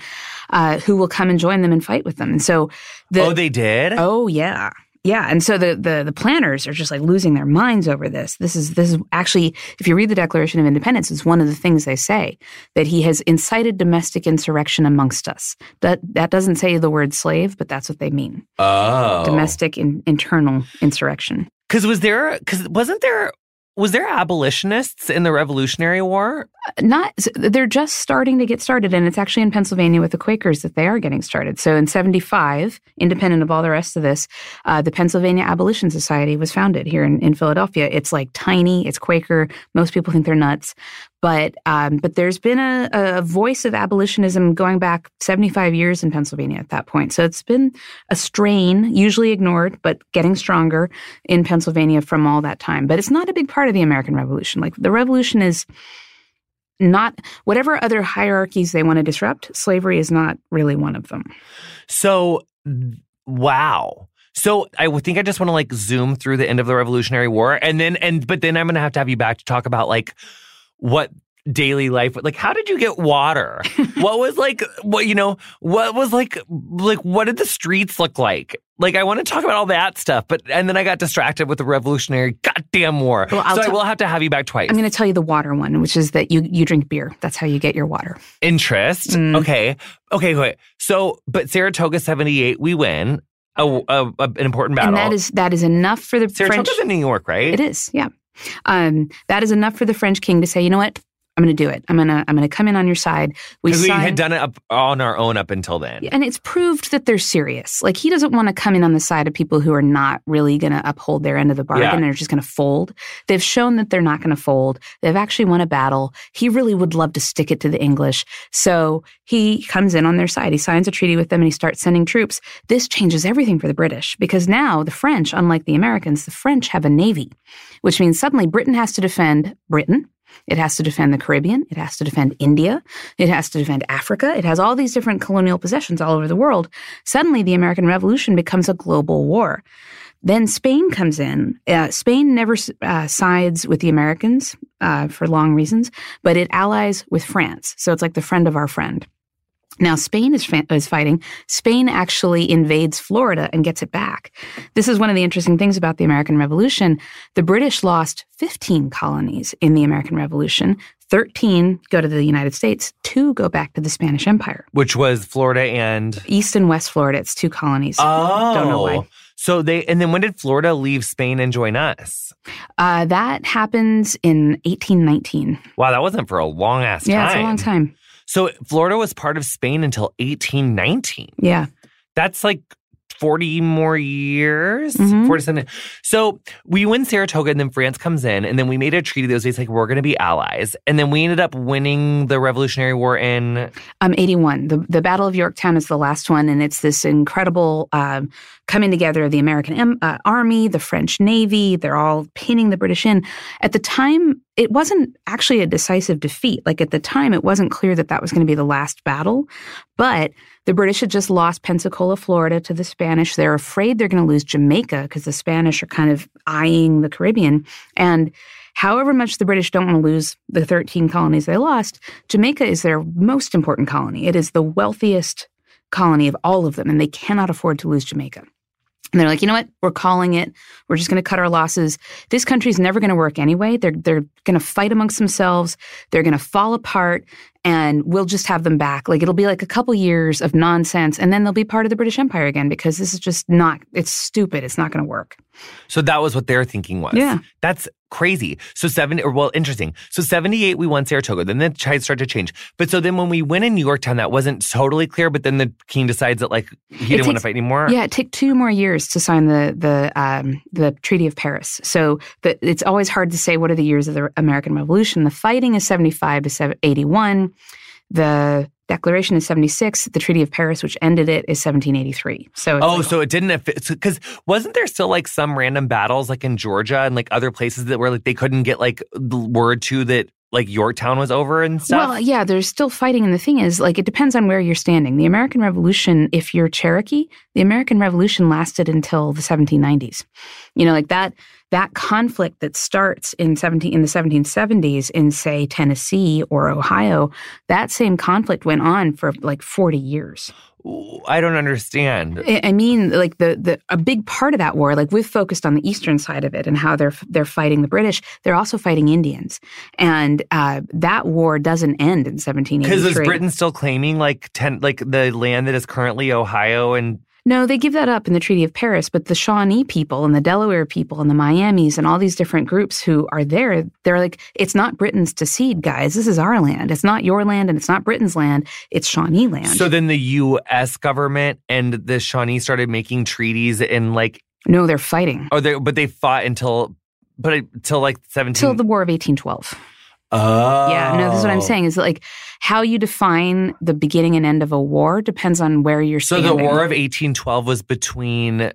uh, who will come and join them and fight with them. And so, the, oh, they did. Oh, yeah. Yeah, and so the, the the planners are just like losing their minds over this. This is this is actually, if you read the Declaration of Independence, it's one of the things they say that he has incited domestic insurrection amongst us. That that doesn't say the word slave, but that's what they mean. Oh, domestic in, internal insurrection. Because was there? Because wasn't there? Was there abolitionists in the Revolutionary War? Not. They're just starting to get started, and it's actually in Pennsylvania with the Quakers that they are getting started. So in '75, independent of all the rest of this, uh, the Pennsylvania Abolition Society was founded here in, in Philadelphia. It's like tiny. It's Quaker. Most people think they're nuts, but um, but there's been a, a, voice of abolitionism going back 75 years in Pennsylvania at that point. So it's been a strain, usually ignored, but getting stronger in Pennsylvania from all that time. But it's not a big part of the American Revolution. Like the Revolution is not whatever other hierarchies they want to disrupt. Slavery is not really one of them. So wow. So I think I just want to like zoom through the end of the Revolutionary War, and then and but then I'm going to have to have you back to talk about like what daily life like how did you get water what was like what you know what was like like what did the streets look like Like I want to talk about all that stuff, but and then I got distracted with the Revolutionary goddamn War. Well, I'll so I will have to have you back twice. I'm going to tell you the water one, which is that you you drink beer. That's how you get your water. Interest. Mm. Okay. Okay. Wait. So, but Saratoga seventy eight, we win a, a, a- an important battle. And that is that is enough for the Saratoga's French. in New York, right? It is, yeah. Um, that is enough for the French king to say, you know what? I'm going to do it. I'm going to I'm going to come in on your side. We Because we had done it up on our own up until then. and it's proved that they're serious. Like he doesn't want to come in on the side of people who are not really going to uphold their end of the bargain Yeah. and are just going to fold. They've shown that they're not going to fold. They've actually won a battle. He really would love to stick it to the English. So he comes in on their side. He signs a treaty with them and he starts sending troops. This changes everything for the British because now the French, unlike the Americans, the French have a navy, which means suddenly Britain has to defend Britain. It has to defend the Caribbean. It has to defend India. It has to defend Africa. It has all these different colonial possessions all over the world. Suddenly, the American Revolution becomes a global war. Then Spain comes in. Uh, Spain never uh, sides with the Americans uh, for long reasons, but it allies with France. So it's like the friend of our friend. Now, Spain is, fa- is fighting. Spain actually invades Florida and gets it back. This is one of the interesting things about the American Revolution. The British lost 15 colonies in the American Revolution. 13 go to the United States, two go back to the Spanish Empire. Which was Florida and East and West Florida, it's two colonies. Oh. Don't know why. So they and then when did Florida leave Spain and join us? Uh, that happens in 1819. Wow, that wasn't for a long ass time. Yeah, it's a long time. So Florida was part of Spain until 1819. Yeah. That's like 40 more years. Mhm. 40 something. So we win Saratoga and then France comes in and then we made a treaty that was basically like, we're going to be allies. And then we ended up winning the Revolutionary War in Um, 81. The, the Battle of Yorktown is the last one, and it's this incredible um, coming together of the American em- uh, Army, the French Navy. They're all pinning the British in. At the time, it wasn't actually a decisive defeat. Like at the time, it wasn't clear that that was going to be the last battle. But the British had just lost Pensacola, Florida to the Spanish. They're afraid they're going to lose Jamaica because the Spanish are kind of eyeing the Caribbean. And however much the British don't want to lose the 13 colonies they lost, Jamaica is their most important colony. It is the wealthiest colony of all of them, and they cannot afford to lose Jamaica. And they're like, you know what? We're calling it. We're just going to cut our losses. This country's never going to work anyway. They're they're going to fight amongst themselves. They're going to fall apart, and we'll just have them back. Like it'll be like a couple years of nonsense, and then they'll be part of the British Empire again because this is just not. It's stupid. It's not going to work. So that was what their thinking was. Yeah. That's crazy. So seven or well, interesting. So 78, we won Saratoga. Then the tides start to change. But so then when we win in New Yorktown, that wasn't totally clear, but then the king decides that like he didn't want to fight anymore. Yeah, it took two more years to sign the the um, the Treaty of Paris. So the, it's always hard to say what are the years of the American Revolution. The fighting is seventy five to 7, 81. The Declaration is seventy six. The Treaty of Paris, which ended it, is seventeen eighty three. So it's Oh, like- so it didn't because wasn't there still like some random battles like in Georgia and like other places that were like they couldn't get like the word to that like Yorktown was over and stuff? Well, yeah, there's still fighting, and the thing is, like, it depends on where you're standing. The American Revolution, if you're Cherokee, the American Revolution lasted until the 1790s. You know, like that that conflict that starts in 17 in the 1770s in say Tennessee or Ohio, that same conflict went on for like 40 years. I don't understand. I mean, like the the a big part of that war, like we've focused on the eastern side of it and how they're they're fighting the British. They're also fighting Indians, and uh, that war doesn't end in 1783. Because is Britain still claiming like ten like the land that is currently Ohio and No, they give that up in the Treaty of Paris, but the Shawnee people and the Delaware people and the Miamis and all these different groups who are there, they're like, it's not Britain's to cede, guys. This is our land. It's not your land and it's not Britain's land. It's Shawnee land. So then the U.S. government and the Shawnee started making treaties and like, no, they're fighting oh, they but they fought until, but until like seventeen. till the War of 1812. Oh, Yeah, no, this is what I'm oh. saying is like how you define the beginning and end of a war depends on where you're So standing. the War of eighteen twelve was between.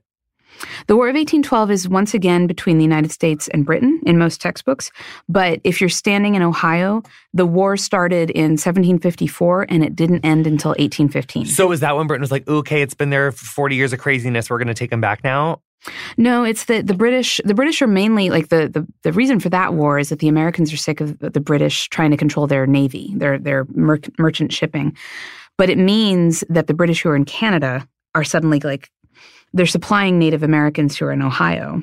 The War of 1812 is once again between the United States and Britain in most textbooks. But if you're standing in Ohio, the war started in 1754 and it didn't end until 1815. So is that when Britain was like, okay, it's been there for forty years of craziness. We're going to take them back now. No, it's that the British. The British are mainly like the, the the reason for that war is that the Americans are sick of the British trying to control their navy, their their mer- merchant shipping. But it means that the British who are in Canada are suddenly like they're supplying Native Americans who are in Ohio.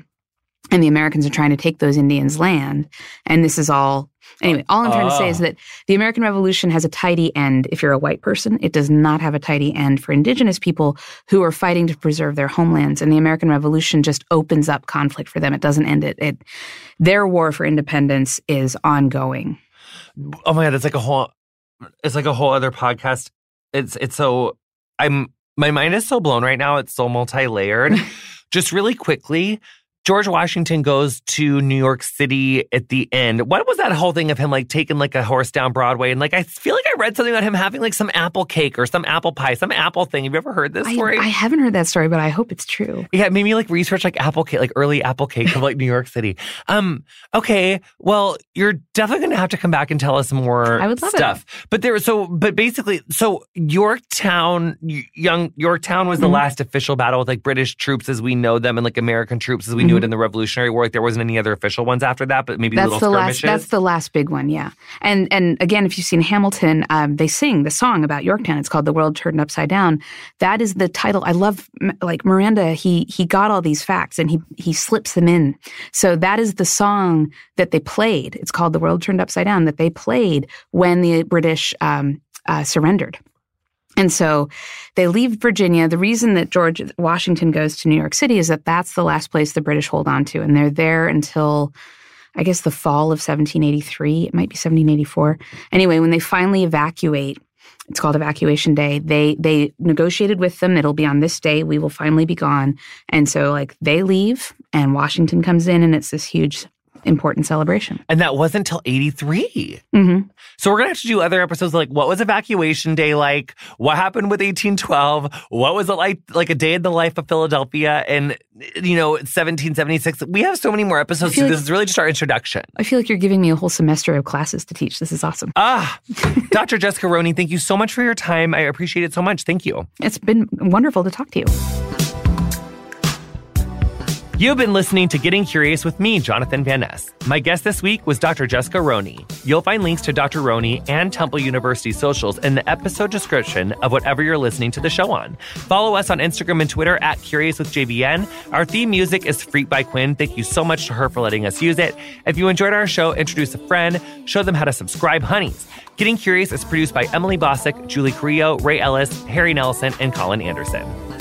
And the Americans are trying to take those Indians' land. And this is all Anyway, all I'm trying to say is ah. that the American Revolution has a tidy end if you're a white person. It does not have a tidy end for indigenous people who are fighting to preserve their homelands. And the American Revolution just opens up conflict for them. It doesn't end it. it their war for independence is ongoing. Oh my god, it's like a whole it's like a whole other podcast. It's it's so I'm my mind is so blown right now. It's so multi-layered. just really quickly, George Washington goes to New York City at the end. What was that whole thing of him like taking like a horse down Broadway? And like, I feel like I read something about him having like some apple cake or some apple pie, some apple thing. Have you ever heard this story? I, I haven't heard that story, but I hope it's true. Yeah, maybe like research like apple cake, like early apple cake of like New York City. Um, okay. Well, you're definitely going to have to come back and tell us more I would love stuff. It. But there, was so, but basically, so Yorktown, young Yorktown was the mm-hmm. last official battle with like British troops as we know them and like American troops as we mm-hmm. Knew it in the Revolutionary War. Like there wasn't any other official ones after that, but maybe that's little the skirmishes. last. That's the last big one, yeah. And and again, if you've seen Hamilton, um, they sing the song about Yorktown. It's called "The World Turned Upside Down." That is the title. I love like Miranda. He he got all these facts and he he slips them in. So that is the song that they played. It's called "The World Turned Upside Down." That they played when the British um, uh, surrendered. And so they leave Virginia. The reason that George Washington goes to New York City is that that's the last place the British hold on to. And they're there until, I guess, the fall of 1783. It might be 1784. Anyway, when they finally evacuate, it's called Evacuation Day. They they negotiated with them. It'll be on this day. We will finally be gone. And so like they leave, and Washington comes in, and it's this huge important celebration. And that wasn't until 83. Mm-hmm. So we're going to have to do other episodes like what was evacuation day like? What happened with 1812? What was it like, like a day in the life of Philadelphia and, you know, 1776? We have so many more episodes. So like, this is really just our introduction. I feel like you're giving me a whole semester of classes to teach. This is awesome. Ah, Dr. Jessica Roney, thank you so much for your time. I appreciate it so much. Thank you. It's been wonderful to talk to you. You've been listening to Getting Curious with me, Jonathan Van Ness. My guest this week was Dr. Jessica Roney. You'll find links to Dr. Roney and Temple University socials in the episode description of whatever you're listening to the show on. Follow us on Instagram and Twitter at Curious with JVN. Our theme music is Freak by Quinn. Thank you so much to her for letting us use it. If you enjoyed our show, introduce a friend, show them how to subscribe, honeys. Getting Curious is produced by Emily Bossak, Julie Carrillo, Ray Ellis, Harry Nelson, and Colin Anderson.